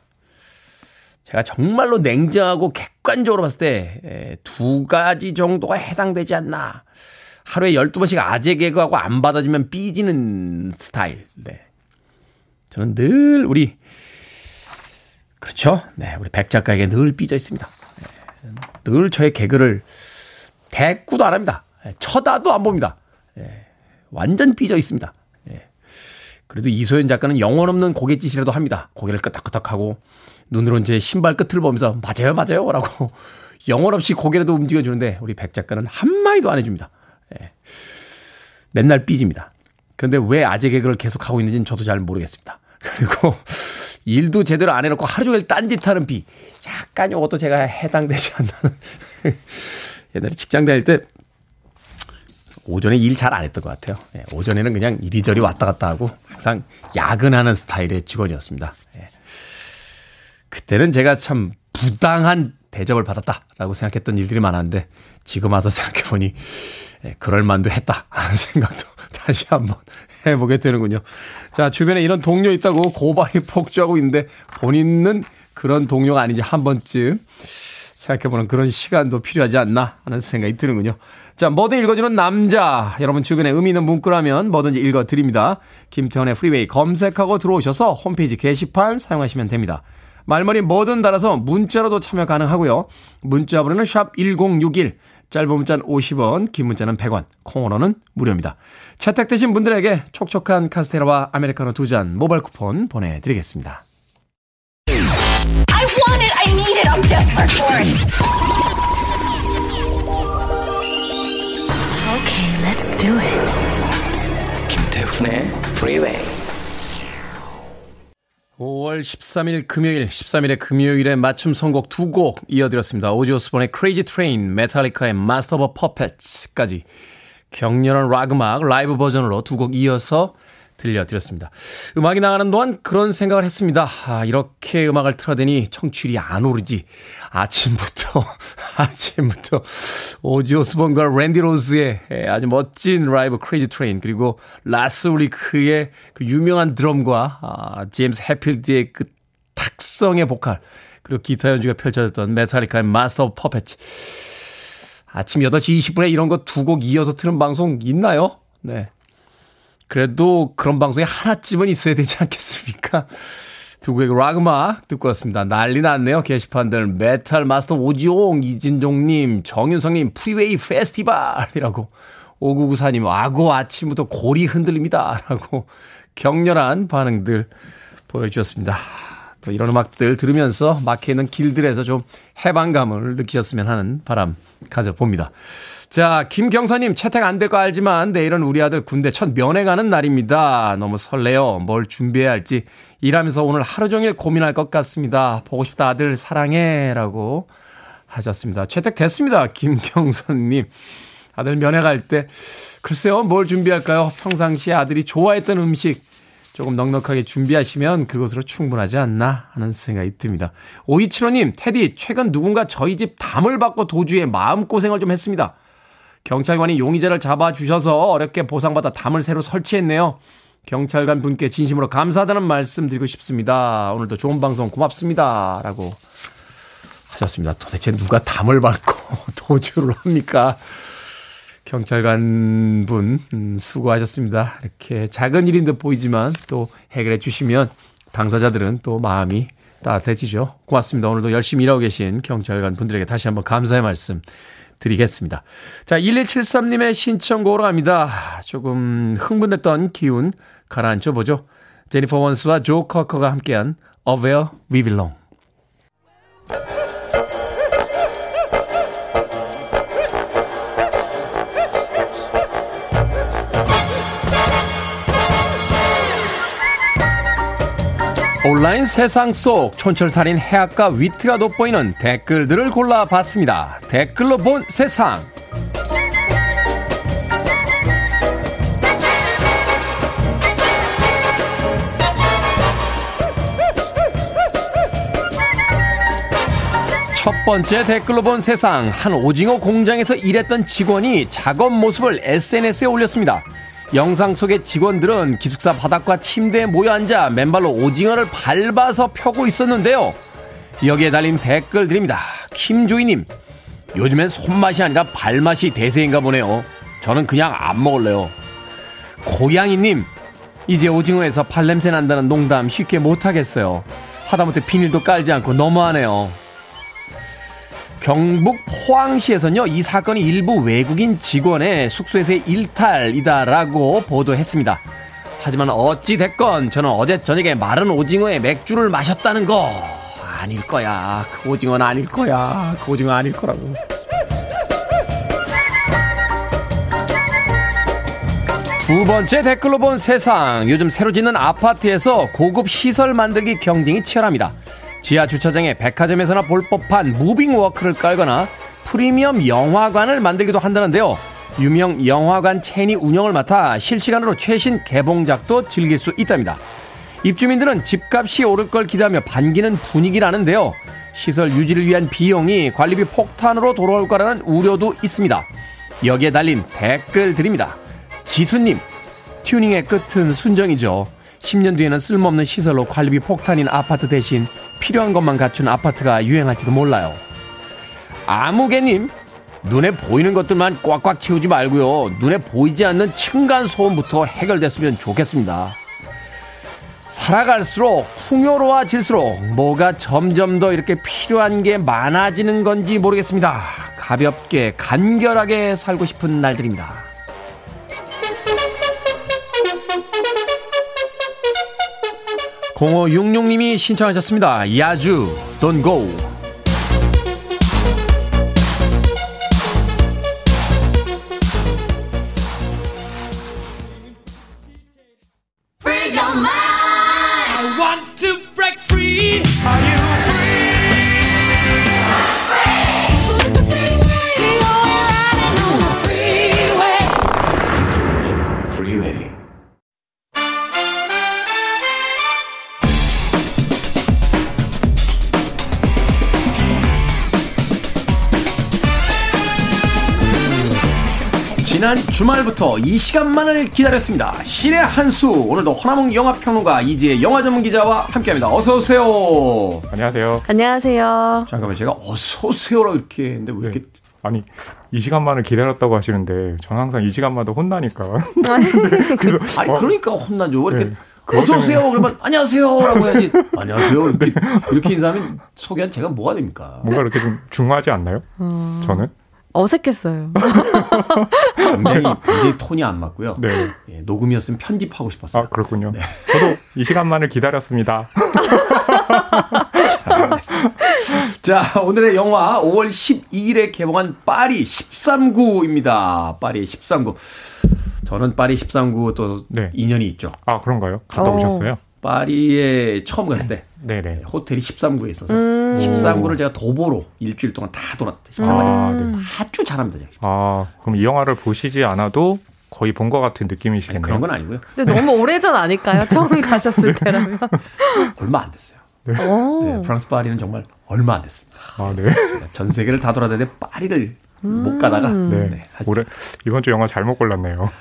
제가 정말로 냉정하고 객관적으로 봤을 때 두 가지 정도가 해당되지 않나. 하루에 12번씩 아재 개그하고 안 받아주면 삐지는 스타일. 네. 저는 늘 우리, 그렇죠. 네. 우리 백 작가에게 늘 삐져 있습니다. 네. 늘 저의 개그를 대꾸도 안 합니다. 네. 쳐다도 안 봅니다. 네. 완전 삐져 있습니다. 네. 그래도 이소연 작가는 영혼 없는 고갯짓이라도 합니다. 고개를 끄덕끄덕하고 눈으로 이제 신발 끝을 보면서 맞아요, 맞아요. 라고 영혼 없이 고개라도 움직여주는데 우리 백 작가는 한마디도 안 해줍니다. 예. 맨날 삐집니다. 그런데 왜 아재 개그를 계속 하고 있는지는 저도 잘 모르겠습니다. 그리고 일도 제대로 안 해놓고 하루 종일 딴짓하는 비. 약간 요것도 제가 해당되지 않나는. 옛날에 직장 다닐 때 오전에 일 잘 안 했던 것 같아요. 예, 오전에는 그냥 이리저리 왔다 갔다 하고 항상 야근하는 스타일의 직원이었습니다. 예. 그때는 제가 참 부당한 대접을 받았다라고 생각했던 일들이 많았는데 지금 와서 생각해보니 예, 그럴 만도 했다 하는 생각도 다시 한번 해보게 되는군요. 자, 주변에 이런 동료 있다고 고발이 폭주하고 있는데 본인은 그런 동료가 아닌지 한 번쯤 생각해보는 그런 시간도 필요하지 않나 하는 생각이 드는군요. 자, 뭐든 읽어주는 남자. 여러분 주변에 의미 있는 문구라면 뭐든지 읽어드립니다. 김태훈의 Freeway 검색하고 들어오셔서 홈페이지 게시판 사용하시면 됩니다. 말머리 뭐든 달아서 문자로도 참여 가능하고요. 문자 번호는 샵 1061, 짧은 문자는 50원, 긴 문자는 100원, 콩으로는 무료입니다. 채택되신 분들에게 촉촉한 카스테라와 아메리카노 두 잔 모바일 쿠폰 보내드리겠습니다. I want it. I need it. I'm desperate for it. Okay, let's do it. 김태훈의 Freeway. 5월 13일 금요일, 13일의 금요일에 맞춤 선곡 두 곡 이어드렸습니다. 오지오스본의 Crazy Train, 메탈리카의 Master of Puppets까지 격렬한 락 음악 라이브 버전으로 두 곡 이어서 들려드렸습니다. 음악이 나가는 동안 그런 생각을 했습니다. 아, 이렇게 음악을 틀어대니 청취율이 안 오르지. 아침부터, 아침부터 오지 오스본과 랜디 로즈의 아주 멋진 라이브 Crazy Train 그리고 라스 울리크의 그 유명한 드럼과 아, 제임스 헷필드의 그 탁성의 보컬 그리고 기타 연주가 펼쳐졌던 메탈리카의 Master of Puppets 아침 8시 20분에 이런 거 두 곡 이어서 트는 방송 있나요? 네. 그래도 그런 방송이 하나쯤은 있어야 되지 않겠습니까? 두 곡의 락 음악 듣고 왔습니다. 난리 났네요. 게시판들. 메탈 마스터 오지용, 이진종님, 정윤성님, 프리웨이 페스티벌이라고. 5994님, 아고 아침부터 골이 흔들립니다. 라고 격렬한 반응들 보여주셨습니다. 또 이런 음악들 들으면서 막혀 있는 길들에서 좀 해방감을 느끼셨으면 하는 바람 가져봅니다. 자, 김경사님 채택 안 될 거 알지만 내일은 우리 아들 군대 첫 면회 가는 날입니다. 너무 설레요. 뭘 준비해야 할지 일하면서 오늘 하루 종일 고민할 것 같습니다. 보고 싶다 아들 사랑해 라고 하셨습니다. 채택됐습니다. 김경선님. 아들 면회 갈 때 글쎄요 뭘 준비할까요? 평상시에 아들이 좋아했던 음식 조금 넉넉하게 준비하시면 그것으로 충분하지 않나 하는 생각이 듭니다. 5275님, 테디, 최근 누군가 저희 집 담을 받고 도주에 마음고생을 좀 했습니다. 경찰관이 용의자를 잡아주셔서 어렵게 보상받아 담을 새로 설치했네요. 경찰관 분께 진심으로 감사하다는 말씀 드리고 싶습니다. 오늘도 좋은 방송 고맙습니다. 라고 하셨습니다. 도대체 누가 담을 밟고 도주를 합니까? 경찰관 분, 음, 수고하셨습니다. 이렇게 작은 일인 듯 보이지만 또 해결해 주시면 당사자들은 또 마음이 따뜻해지죠. 고맙습니다. 오늘도 열심히 일하고 계신 경찰관 분들에게 다시 한번 감사의 말씀 드리겠습니다. 자, 1173님의 신청곡으로 갑니다. 조금 흥분했던 기운 가라앉혀 보죠. 제니퍼 원스와 조 커커가 함께한 Where We Belong. 온라인 세상 속 촌철살인 해악과 위트가 돋보이는 댓글들을 골라봤습니다. 댓글로 본 세상. 첫 번째 댓글로 본 세상. 한 오징어 공장에서 일했던 직원이 작업 모습을 SNS에 올렸습니다. 영상 속의 직원들은 기숙사 바닥과 침대에 모여 앉아 맨발로 오징어를 밟아서 펴고 있었는데요. 여기에 달린 댓글들입니다. 김조이님, 요즘엔 손맛이 아니라 발맛이 대세인가 보네요. 저는 그냥 안 먹을래요. 고양이님, 이제 오징어에서 발냄새 난다는 농담 쉽게 못하겠어요. 하다못해 비닐도 깔지 않고 너무하네요. 경북 포항시에서는요, 이 사건이 일부 외국인 직원의 숙소에서의 일탈이다라고 보도했습니다. 하지만 어찌됐건 저는 어제 저녁에 마른 오징어에 맥주를 마셨다는 거 아닐 거야. 그 오징어는 아닐 거야. 그 오징어 아닐 거라고. 두 번째 댓글로 본 세상. 요즘 새로 짓는 아파트에서 고급 시설 만들기 경쟁이 치열합니다. 지하 주차장에 백화점에서나 볼 법한 무빙 워크를 깔거나 프리미엄 영화관을 만들기도 한다는데요. 유명 영화관 체인이 운영을 맡아 실시간으로 최신 개봉작도 즐길 수 있답니다. 입주민들은 집값이 오를 걸 기대하며 반기는 분위기라는데요. 시설 유지를 위한 비용이 관리비 폭탄으로 돌아올 거라는 우려도 있습니다. 여기에 달린 댓글들입니다. 지수님, 튜닝의 끝은 순정이죠. 10년 뒤에는 쓸모없는 시설로 관리비 폭탄인 아파트 대신 필요한 것만 갖춘 아파트가 유행할지도 몰라요. 아무개님, 눈에 보이는 것들만 꽉꽉 채우지 말고요. 눈에 보이지 않는 층간 소음부터 해결됐으면 좋겠습니다. 살아갈수록 풍요로워질수록 뭐가 점점 더 이렇게 필요한 게 많아지는 건지 모르겠습니다. 가볍게 간결하게 살고 싶은 날들입니다. 0566님이 신청하셨습니다. 야주, Don't Go. 주말부터 이 시간만을 기다렸습니다. 신의 한수 오늘도 허남웅 영화평론가 이지혜 영화 전문 기자와 함께합니다. 어서 오세요. 안녕하세요. 안녕하세요. 잠깐만 제가 어서 오세요라고 이렇게 했는데 왜 이렇게 아니 이 시간만을 기다렸다고 하시는데 전 항상 이 시간마다 혼나니까. 그래서 아니 어, 그러니까 혼나죠. 이렇게 네. 어서 오세요. 그러면 안녕하세요라고 해야지. 안녕하세요. 이렇게, 이렇게 인사하면 소개한 제가 뭐가 됩니까? 뭔가 이렇게 좀 중하지 않나요? 저는 어색했어요. 굉장히 굉장히 톤이 안 맞고요. 네. 예, 녹음이었으면 편집하고 싶었어요. 아 그렇군요. 저도 이 시간만을 기다렸습니다. 자, 오늘의 영화 5월 12일에 개봉한 파리 13구입니다. 파리 13구. 저는 파리 13구 또 네. 인연이 있죠. 아 그런가요? 갔다 어. 오셨어요? 파리에 처음 갔을 때 네네. 호텔이 13구에 있어서 음. 13구를 제가 도보로 일주일 동안 다 돌았대. 13구. 아, 네. 아주 잘합니다. 제가. 아 그럼 이 영화를 보시지 않아도 거의 본 것 같은 느낌이시겠네요. 그런 건 아니고요. 근데 너무 오래전 아닐까요? 처음 가셨을 때라면. 얼마 안 됐어요. 오. 네, 프랑스 파리는 정말 얼마 안 됐습니다. 아 네. 제가 전 세계를 다 돌아다녔는데 파리를 못 가다가 네. 네, 올해 이번 주 영화 잘못 골랐네요.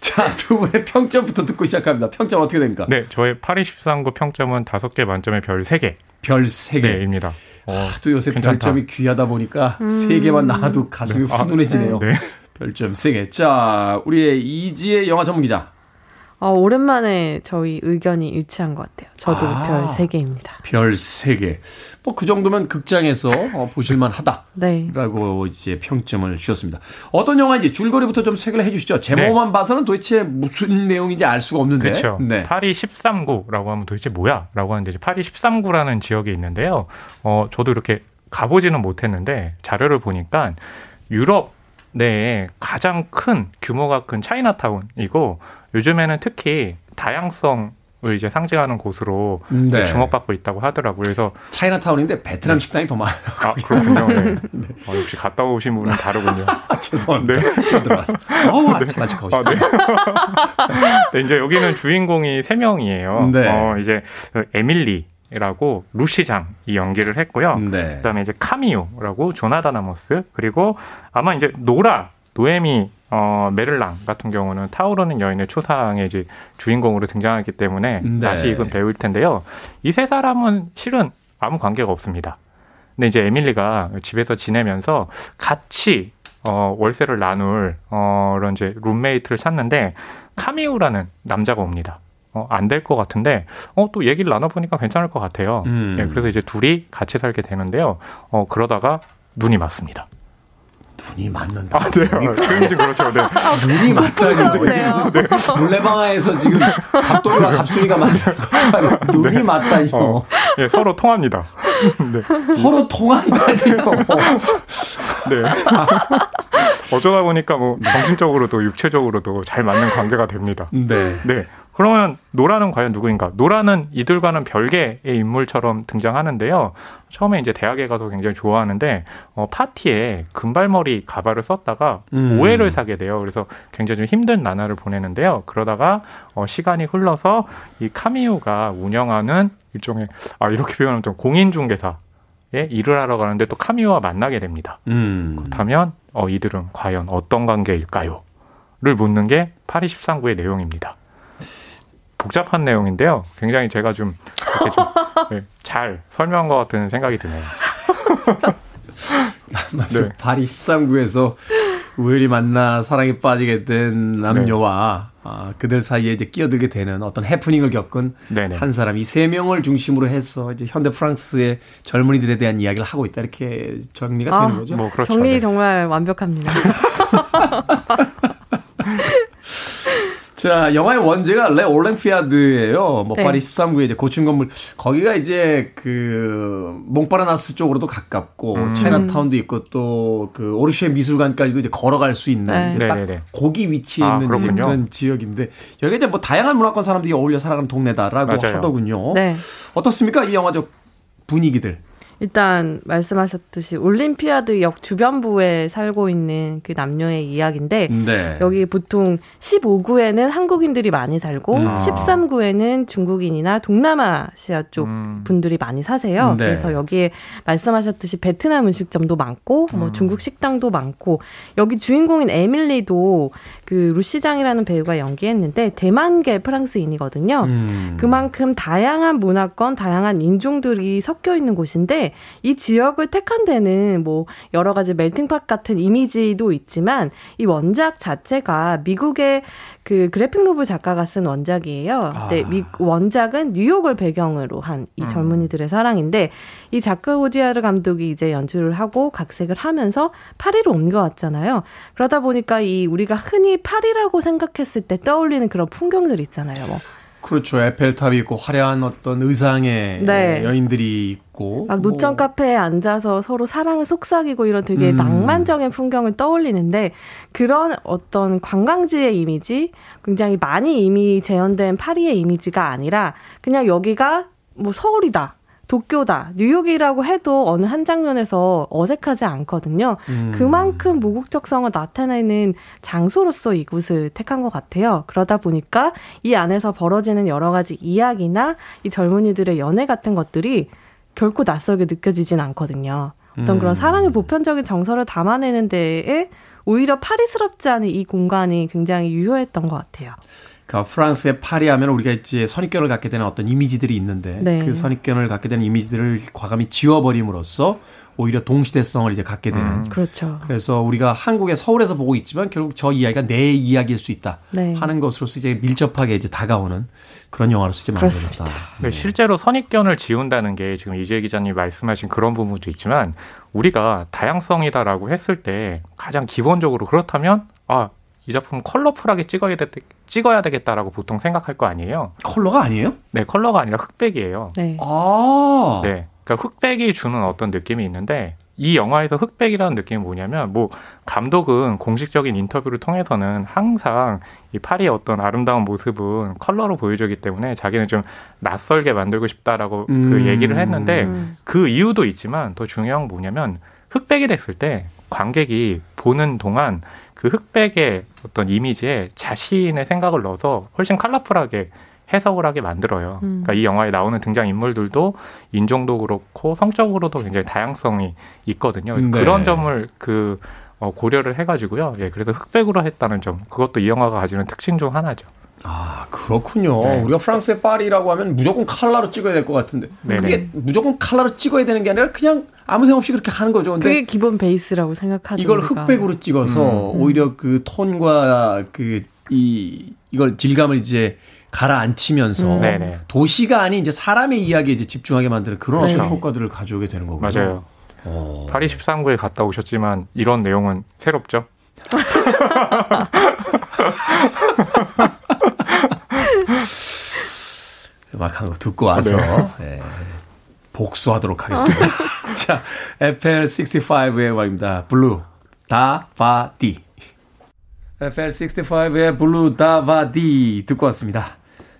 자, 두 분의 평점부터 듣고 시작합니다. 평점 어떻게 됩니까? 네, 저의 파리 13구 평점은 5개 만점에 별 3개. 별 3개. 네입니다. 어, 또 요새 괜찮다. 별점이 귀하다 보니까 세 개만 나와도 가슴이 후둔해지네요. 네. 별점 3개. 자, 우리의 이지의 영화 전문 기자. 어, 오랜만에 저희 의견이 일치한 것 같아요. 저도 아. 별 3개입니다. 별 3개. 뭐 그 정도면 극장에서 어, 보실만 하다. 네. 라고 이제 평점을 주셨습니다. 어떤 영화인지 줄거리부터 좀 소개를 해 주시죠. 제목만 봐서는 도대체 무슨 내용인지 알 수가 없는데. 네. 그렇죠. 네. 파리 13구라고 하면 도대체 뭐야? 라고 하는데 이제 파리 13구라는 지역이 있는데요. 어, 저도 이렇게 가보지는 못했는데 자료를 보니까 유럽 내에 가장 큰 규모가 큰 차이나타운이고 요즘에는 특히 다양성을 이제 상징하는 곳으로 네. 주목받고 있다고 하더라고요. 그래서 차이나타운인데 베트남 식당이 더 많아요. 아 그렇군요. 네. 어, 역시 갔다 오신 분은 다르군요. 아, 죄송합니다. 네. 좀 들어왔어. 어우, 아, 장난하고 아, 싶다. 네. 네, 이제 여기는 주인공이 세 명이에요. 네. 어, 이제 그 에밀리 라고 루시장이 연기를 했고요. 네. 그다음에 이제 카미오라고 조나단 아모스 그리고 아마 이제 노라 노에미 어, 메를랑 같은 경우는 타오르는 여인의 초상의 이제 주인공으로 등장하기 때문에 네. 낯이 익은 배우일 텐데요. 이 세 사람은 실은 아무 관계가 없습니다. 근데 이제 에밀리가 집에서 지내면서 같이 어, 월세를 나눌 어, 그런 이제 룸메이트를 찾는데 카미우라는 남자가 옵니다. 어, 안 될 것 같은데 어, 또 얘기를 나눠보니까 괜찮을 것 같아요. 음. 예, 그래서 이제 둘이 같이 살게 되는데요. 어, 그러다가 눈이 맞습니다. 눈이 맞는다. 아, 네. 표현이 좀 그렇죠. 네. 눈이 맞다니. 무슨 물레방아에서 지금 갑돌이가 갑순이가 만든 것처럼 눈이 맞다니. 어, 예, 서로 통합니다. 네. 서로 통한다니요. 네. 어쩌다 보니까 뭐 정신적으로도 육체적으로도 잘 맞는 관계가 됩니다. 네. 네. 그러면 노라는 과연 누구인가? 노라는 이들과는 별개의 인물처럼 등장하는데요. 처음에 이제 대학에 가서 굉장히 좋아하는데 어, 파티에 금발머리 가발을 썼다가 음. 오해를 사게 돼요. 그래서 굉장히 좀 힘든 나날을 보내는데요. 그러다가 어, 시간이 흘러서 이 카미오가 운영하는 일종의 아 이렇게 표현하면 좀 공인중개사에 일을 하러 가는데 또 카미오와 만나게 됩니다. 음. 그렇다면 어, 이들은 과연 어떤 관계일까요? 를 묻는 게 파리 13구의 내용입니다. 복잡한 내용인데요. 굉장히 제가 좀 이렇게 좀 네, 잘 설명한 것 같은 생각이 드네요. 네. 파리 13구에서 우연히 만나 사랑에 빠지게 된 남녀와 아, 그들 사이에 이제 끼어들게 되는 어떤 해프닝을 겪은 네네. 한 사람 이 세 명을 중심으로 해서 이제 현대 프랑스의 젊은이들에 대한 이야기를 하고 있다 이렇게 정리가 아, 되는 거죠. 뭐 그렇죠. 정리 네. 정말 완벽합니다. 자, 영화의 원제가 레 올랭피아드예요. 뭐 네. 파리 13구의 이제 고층 건물 거기가 이제 그 몽파르나스 쪽으로도 가깝고 음. 차이나타운도 있고 또 그 오르쉐 미술관까지도 이제 걸어갈 수 있는 네. 이제 딱 네네네. 고기 위치에 아, 있는 그렇군요. 그런 지역인데 여기 이제 뭐 다양한 문화권 사람들이 어울려 살아가는 동네다라고 맞아요. 하더군요. 네. 어떻습니까? 이 영화적 분위기들. 일단 말씀하셨듯이 올림피아드 역 주변부에 살고 있는 그 남녀의 이야기인데 네. 여기 보통 15구에는 한국인들이 많이 살고 음. 13구에는 중국인이나 동남아시아 쪽 음. 분들이 많이 사세요. 네. 그래서 여기에 말씀하셨듯이 베트남 음식점도 많고 뭐 음. 중국 식당도 많고 여기 주인공인 에밀리도 그 루시장이라는 배우가 연기했는데 대만계 프랑스인이거든요. 음. 그만큼 다양한 문화권, 다양한 인종들이 섞여 있는 곳인데 이 지역을 택한 데는 뭐 여러 가지 멜팅팟 같은 이미지도 있지만 이 원작 자체가 미국의 그 그래픽 노블 작가가 쓴 원작이에요. 아. 근데 미, 원작은 뉴욕을 배경으로 한이 음. 젊은이들의 사랑인데 이 작가 오디아르 감독이 이제 연출을 하고 각색을 하면서 파리로 옮겨왔잖아요. 그러다 보니까 이 우리가 흔히 파리라고 생각했을 때 떠올리는 그런 풍경들 있잖아요. 뭐 그렇죠. 에펠탑이 있고 화려한 어떤 의상의 네. 여인들이 있고 막 노천 뭐 카페에 앉아서 서로 사랑을 속삭이고 이런 되게 음. 낭만적인 풍경을 떠올리는데 그런 어떤 관광지의 이미지, 굉장히 많이 이미 재현된 파리의 이미지가 아니라 그냥 여기가 뭐 서울이다. 도쿄다, 뉴욕이라고 해도 어느 한 장면에서 어색하지 않거든요. 음. 그만큼 무국적성을 나타내는 장소로서 이곳을 택한 것 같아요. 그러다 보니까 이 안에서 벌어지는 여러 가지 이야기나 이 젊은이들의 연애 같은 것들이 결코 낯설게 느껴지진 않거든요. 어떤 음. 그런 사랑의 보편적인 정서를 담아내는 데에 오히려 파리스럽지 않은 이 공간이 굉장히 유효했던 것 같아요. 그 프랑스의 파리 하면 우리가 이제 선입견을 갖게 되는 어떤 이미지들이 있는데 네. 그 선입견을 갖게 되는 이미지들을 과감히 지워버림으로써 오히려 동시대성을 이제 갖게 되는 음. 그렇죠. 그래서 우리가 한국의 서울에서 보고 있지만 결국 저 이야기가 내 이야기일 수 있다 네. 하는 것으로서 이제 밀접하게 이제 다가오는 그런 영화로서 이제 만들어졌다. 근데 실제로 선입견을 지운다는 게 지금 이재 기자님 말씀하신 그런 부분도 있지만 우리가 다양성이다라고 했을 때 가장 기본적으로 그렇다면 아 이 작품 컬러풀하게 찍어야 되, 찍어야 되겠다라고 보통 생각할 거 아니에요? 컬러가 아니에요? 네, 컬러가 아니라 흑백이에요. 네. 아, 네, 그러니까 흑백이 주는 어떤 느낌이 있는데 이 영화에서 흑백이라는 느낌이 뭐냐면 뭐 감독은 공식적인 인터뷰를 통해서는 항상 이 파리의 어떤 아름다운 모습은 컬러로 보여주기 때문에 자기는 좀 낯설게 만들고 싶다라고 음. 그 얘기를 했는데 음. 그 이유도 있지만 더 중요한 건 뭐냐면 흑백이 됐을 때 관객이 보는 동안 그 흑백의 어떤 이미지에 자신의 생각을 넣어서 훨씬 컬러풀하게 해석을 하게 만들어요. 음. 그러니까 이 영화에 나오는 등장 인물들도 인종도 그렇고 성적으로도 굉장히 다양성이 있거든요. 그래서 네. 그런 점을 그 어, 고려를 해가지고요. 예, 그래서 흑백으로 했다는 점, 그것도 이 영화가 가지는 특징 중 하나죠. 아 그렇군요. 네. 우리가 프랑스의 파리라고 하면 무조건 칼라로 찍어야 될 것 같은데 네네. 그게 무조건 칼라로 찍어야 되는 게 아니라 그냥 아무 생각 없이 그렇게 하는 거죠. 근데 그게 기본 베이스라고 생각하죠. 이걸 우리가. 흑백으로 찍어서 음. 오히려 그 톤과 그 이 이걸 질감을 이제 가라앉히면서 음. 네네. 도시가 아닌 이제 사람의 이야기에 이제 집중하게 만드는 그런 네. 어떤 효과들을 가져오게 되는 거군요. 맞아요. 어. 파리 13구에 갔다 오셨지만 이런 내용은 새롭죠. 음악 한 곡 듣고 와서 예, 복수하도록 하겠습니다. 자, FL65의 음악입니다. 블루 다바디. FL65의 블루 다바디 듣고 왔습니다.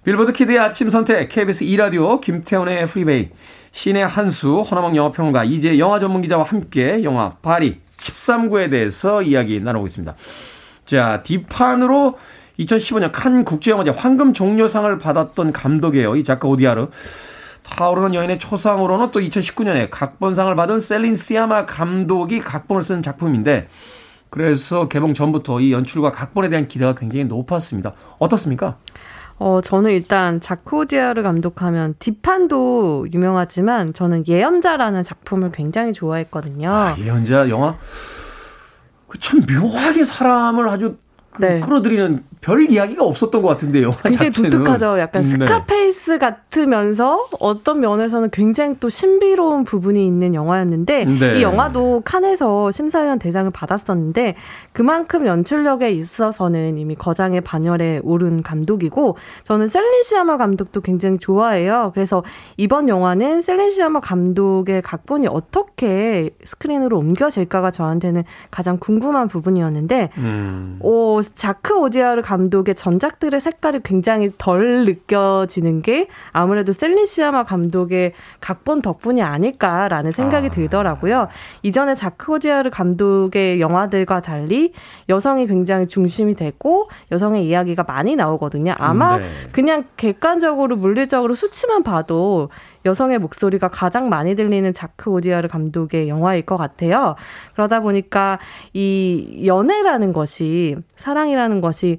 빌보드 키드의 아침 선택 KBS 2라디오 김태훈의 프리웨이 신의 한수 허남웅 영화평론가 이제 영화 전문 기자와 함께 영화 파리 13구에 대해서 이야기 나누고 있습니다. 자, 뒷판으로 2015년 칸 국제영화제 황금 종려상을 받았던 감독이에요. 이 작가 오디아르. 타오르는 여인의 초상으로는 또 2019년에 각본상을 받은 셀린 시아마 감독이 각본을 쓴 작품인데 그래서 개봉 전부터 이 연출과 각본에 대한 기대가 굉장히 높았습니다. 어떻습니까? 어, 저는 일단 자코디아르 감독하면 뒷판도 유명하지만 저는 예언자라는 작품을 굉장히 좋아했거든요. 예언자 영화 그 참 묘하게 사람을 아주 그 네. 끌어들이는 별 이야기가 없었던 것 같은데요. 영화 굉장히 자체는. 독특하죠. 약간 네. Scarface 같으면서 어떤 면에서는 굉장히 또 신비로운 부분이 있는 영화였는데 네. 이 영화도 칸에서 심사위원 대상을 받았었는데 그만큼 연출력에 있어서는 이미 거장의 반열에 오른 감독이고 저는 셀린 시아마 감독도 굉장히 좋아해요. 그래서 이번 영화는 셀린 시아마 감독의 각본이 어떻게 스크린으로 옮겨질까가 저한테는 가장 궁금한 부분이었는데 음. 오, 자크 오디아르 감독의 전작들의 색깔이 굉장히 덜 느껴지는 게 아무래도 셀린 시아마 감독의 각본 덕분이 아닐까라는 생각이 아. 들더라고요. 이전에 자크 오디아르 감독의 영화들과 달리 여성이 굉장히 중심이 되고 여성의 이야기가 많이 나오거든요. 아마 네. 그냥 객관적으로 물리적으로 수치만 봐도 여성의 목소리가 가장 많이 들리는 자크 오디아르 감독의 영화일 것 같아요. 그러다 보니까 이 연애라는 것이 사랑이라는 것이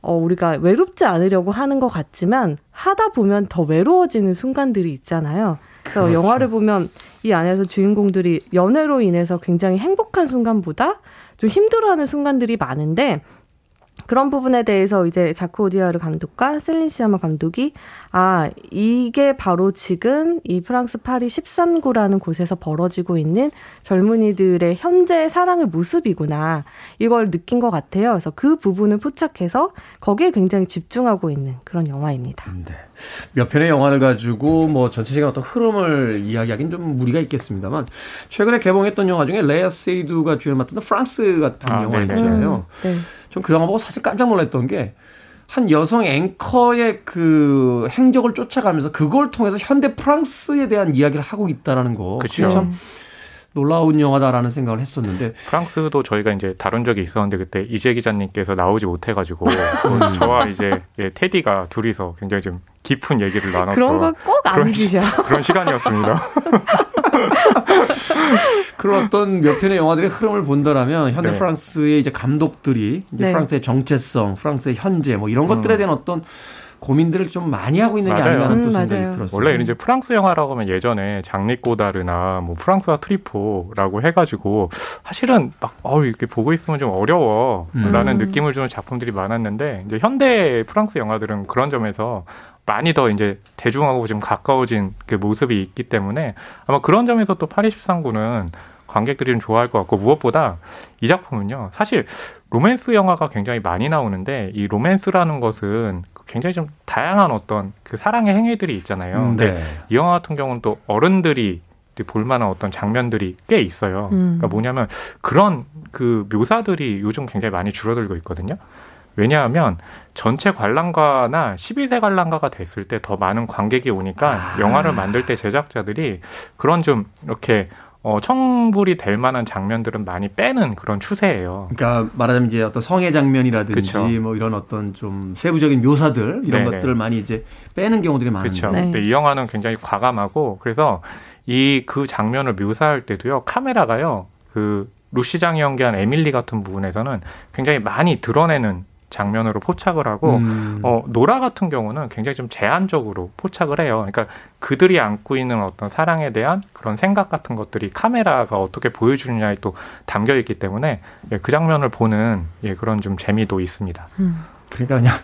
어, 우리가 외롭지 않으려고 하는 것 같지만 하다 보면 더 외로워지는 순간들이 있잖아요. 그래서 그렇죠. 영화를 보면 이 안에서 주인공들이 연애로 인해서 굉장히 행복한 순간보다 좀 힘들어하는 순간들이 많은데 그런 부분에 대해서 이제 자크 오디아르 감독과 셀린 시아마 감독이 아 이게 바로 지금 이 프랑스 파리 13구라는 곳에서 벌어지고 있는 젊은이들의 현재 사랑의 모습이구나 이걸 느낀 것 같아요. 그래서 그 부분을 포착해서 거기에 굉장히 집중하고 있는 그런 영화입니다. 네. 몇 편의 영화를 가지고 뭐 전체적인 어떤 흐름을 이야기하기는 좀 무리가 있겠습니다만 최근에 개봉했던 영화 중에 레아 세이두가 주연 맡은 프랑스 같은 아, 영화 네네. 있잖아요. 네. 전그 영화 보고 사실 깜짝 놀랐던 게 한 여성 앵커의 그 행적을 쫓아가면서 그걸 통해서 현대 프랑스에 대한 이야기를 하고 있다라는 거. 그쵸. 참 놀라운 영화다라는 생각을 했었는데 프랑스도 저희가 이제 다룬 적이 있었는데 그때 이재 기자님께서 나오지 못해가지고 또 저와 이제 예, 테디가 둘이서 굉장히 좀 깊은 얘기를 나눴던 그런 거 꼭안 주셔. 그런 시간이었습니다. 그런 어떤 몇 편의 영화들의 흐름을 본다라면 현대 네. 프랑스의 이제 감독들이 이제 네. 프랑스의 정체성, 프랑스의 현재 뭐 이런 것들에 대한 어떤 고민들을 좀 많이 하고 있는 게 맞아요. 아닌가 하는 또 음, 생각이 맞아요. 들었어요. 원래 이제 프랑스 영화라고 하면 예전에 장리 꼬다르나 뭐 프랑스와 트리포라고 해가지고 사실은 막 어우 이렇게 보고 있으면 좀 어려워라는 음. 느낌을 주는 작품들이 많았는데 이제 현대 프랑스 영화들은 그런 점에서 많이 더 이제 대중하고 좀 가까워진 그 모습이 있기 때문에 아마 그런 점에서 또 파리 13구는 관객들이 좀 좋아할 것 같고 무엇보다 이 작품은요 사실 로맨스 영화가 굉장히 많이 나오는데 이 로맨스라는 것은 굉장히 좀 다양한 어떤 그 사랑의 행위들이 있잖아요. 음, 근데 네. 이 영화 같은 경우는 또 어른들이 볼만한 어떤 장면들이 꽤 있어요. 음. 그러니까 뭐냐면 그런 그 묘사들이 요즘 굉장히 많이 줄어들고 있거든요. 왜냐하면 전체 관람가나 12세 관람가가 됐을 때 더 많은 관객이 오니까 영화를 만들 때 제작자들이 그런 좀 이렇게 어, 청불이 될 만한 장면들은 많이 빼는 그런 추세예요. 그러니까 말하자면 이제 어떤 성의 장면이라든지 그쵸. 뭐 이런 어떤 좀 세부적인 묘사들 이런 네네. 것들을 많이 이제 빼는 경우들이 많은데 그렇죠. 네. 근데 이 영화는 굉장히 과감하고 그래서 이 그 장면을 묘사할 때도요 카메라가요 그 루시장이 연기한 에밀리 같은 부분에서는 굉장히 많이 드러내는 장면으로 포착을 하고 음. 어, 노라 같은 경우는 굉장히 좀 제한적으로 포착을 해요. 그러니까 그들이 안고 있는 어떤 사랑에 대한 그런 생각 같은 것들이 카메라가 어떻게 보여주느냐에 또 담겨 있기 때문에 예, 그 장면을 보는 예, 그런 좀 재미도 있습니다. 그러니까 그냥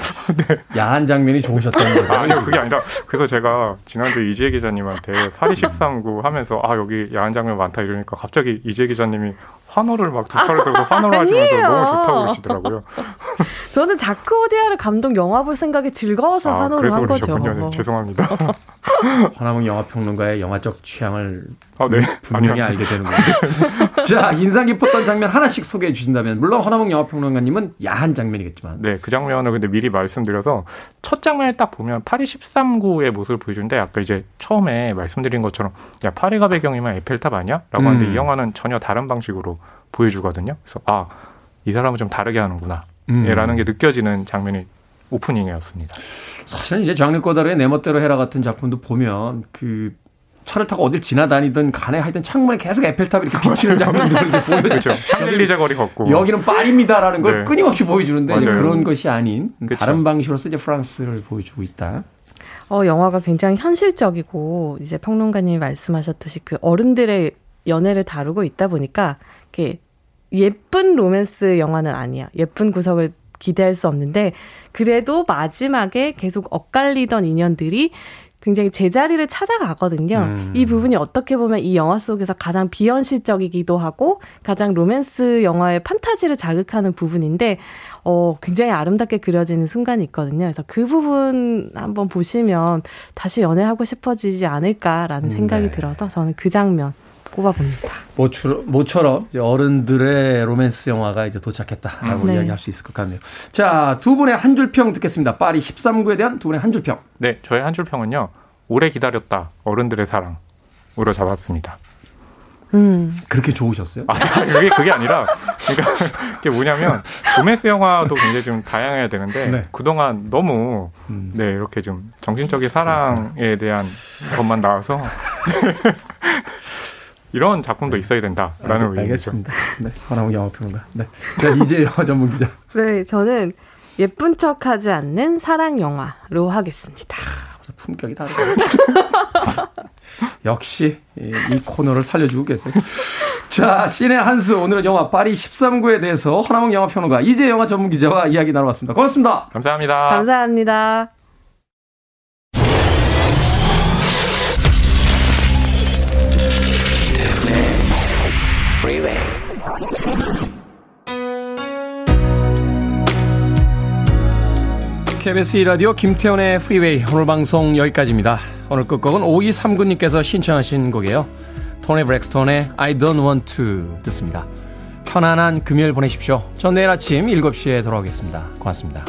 야한 장면이 좋으셨다는 거예요. 아, 아니요, 그게 아니라 그래서 제가 지난주 이지혜 기자님한테 파리 13구 하면서 아 여기 야한 장면 많다 이러니까 갑자기 이지혜 기자님이 환호를 막 두 팔을 들고 환호를 하시면서. 너무 좋다고 그러시더라고요. 저는 자크 오디아를 감독 영화 볼 생각이 즐거워서 아, 환호를 한 거죠. 그러셨군요. 네, 죄송합니다. 화남ung 영화 평론가의 영화적 취향을 아, 네. 분명히 아니요. 알게 되는 거예요. 자, 인상 깊었던 장면 하나씩 소개해 주신다면 물론 화남ung 영화 평론가님은 야한 장면이겠지만 네, 그 장면을 근데 미리 말씀드려서 첫 장면을 딱 보면 파리 13구의 모습을 보여주는데 아까 이제 처음에 말씀드린 것처럼 야 파리가 배경이면 에펠탑 아니야? 라고 하는데 음. 이 영화는 전혀 다른 방식으로 보여주거든요. 그래서 아, 이 사람은 좀 다르게 하는구나. 음. 예, 라는 게 느껴지는 장면이 오프닝이었습니다. 사실은 이제 장르 꼬다르의 내 멋대로 해라 같은 작품도 보면 그 차를 타고 어딜 지나다니던 간에 하여튼 창문에 계속 에펠탑이 이렇게 비치는 장면들을 이렇게 보여요. 그렇죠. 샹젤리제 거리 걷고. 여기는 파리입니다라는 걸 네. 끊임없이 보여주는데. 그런 것이 아닌 그쵸. 다른 방식으로서 이제 프랑스를 보여주고 있다. 어, 영화가 굉장히 현실적이고 이제 평론가님이 말씀하셨듯이 그 어른들의 연애를 다루고 있다 보니까 이렇게 예쁜 로맨스 영화는 아니야. 예쁜 구석을 기대할 수 없는데 그래도 마지막에 계속 엇갈리던 인연들이 굉장히 제자리를 찾아가거든요. 음. 이 부분이 어떻게 보면 이 영화 속에서 가장 비현실적이기도 하고 가장 로맨스 영화의 판타지를 자극하는 부분인데 어, 굉장히 아름답게 그려지는 순간이 있거든요. 그래서 그 부분 한번 보시면 다시 연애하고 싶어지지 않을까라는 생각이 네. 들어서 저는 그 장면 꼽아봅니다. 모처럼, 모처럼 이제 어른들의 로맨스 영화가 이제 도착했다라고 네. 이야기할 수 있을 것 같네요. 자, 두 분의 한 줄 평 듣겠습니다. 파리 13구에 대한 두 분의 한 줄 평. 네, 저의 한 줄 평은요. 오래 기다렸다. 어른들의 사랑으로 잡았습니다. 음. 그렇게 좋으셨어요? 아, 그게 그게 아니라 그러니까 그게 뭐냐면 로맨스 영화도 굉장히 좀 다양해야 되는데 네. 그동안 너무 음. 네 이렇게 좀 정신적인 사랑에 대한 것만 나와서 이런 작품도 있어야 된다라는 의미죠. 알겠습니다. 네, 화나무 영화평론가. 네. 자, 이제 영화 전문 기자. 네, 저는 예쁜 척하지 않는 사랑 영화로 하겠습니다. 벌써 품격이 다르다. 역시 이, 이 코너를 살려주고 계세요. 자, 신의 한수 오늘은 영화 파리 13구에 대해서 허나몽 영화평론가 이제 영화 전문 기자와 이야기 나눠봤습니다. 고맙습니다. 감사합니다. 감사합니다. KBS 2라디오 김태훈의 프리웨이 오늘 방송 여기까지입니다. 오늘 끝곡은 5239님께서 신청하신 곡이에요. 토니 브렉스톤의 I don't want to 듣습니다. 편안한 금요일 보내십시오. 전 내일 아침 7시에 돌아오겠습니다. 고맙습니다.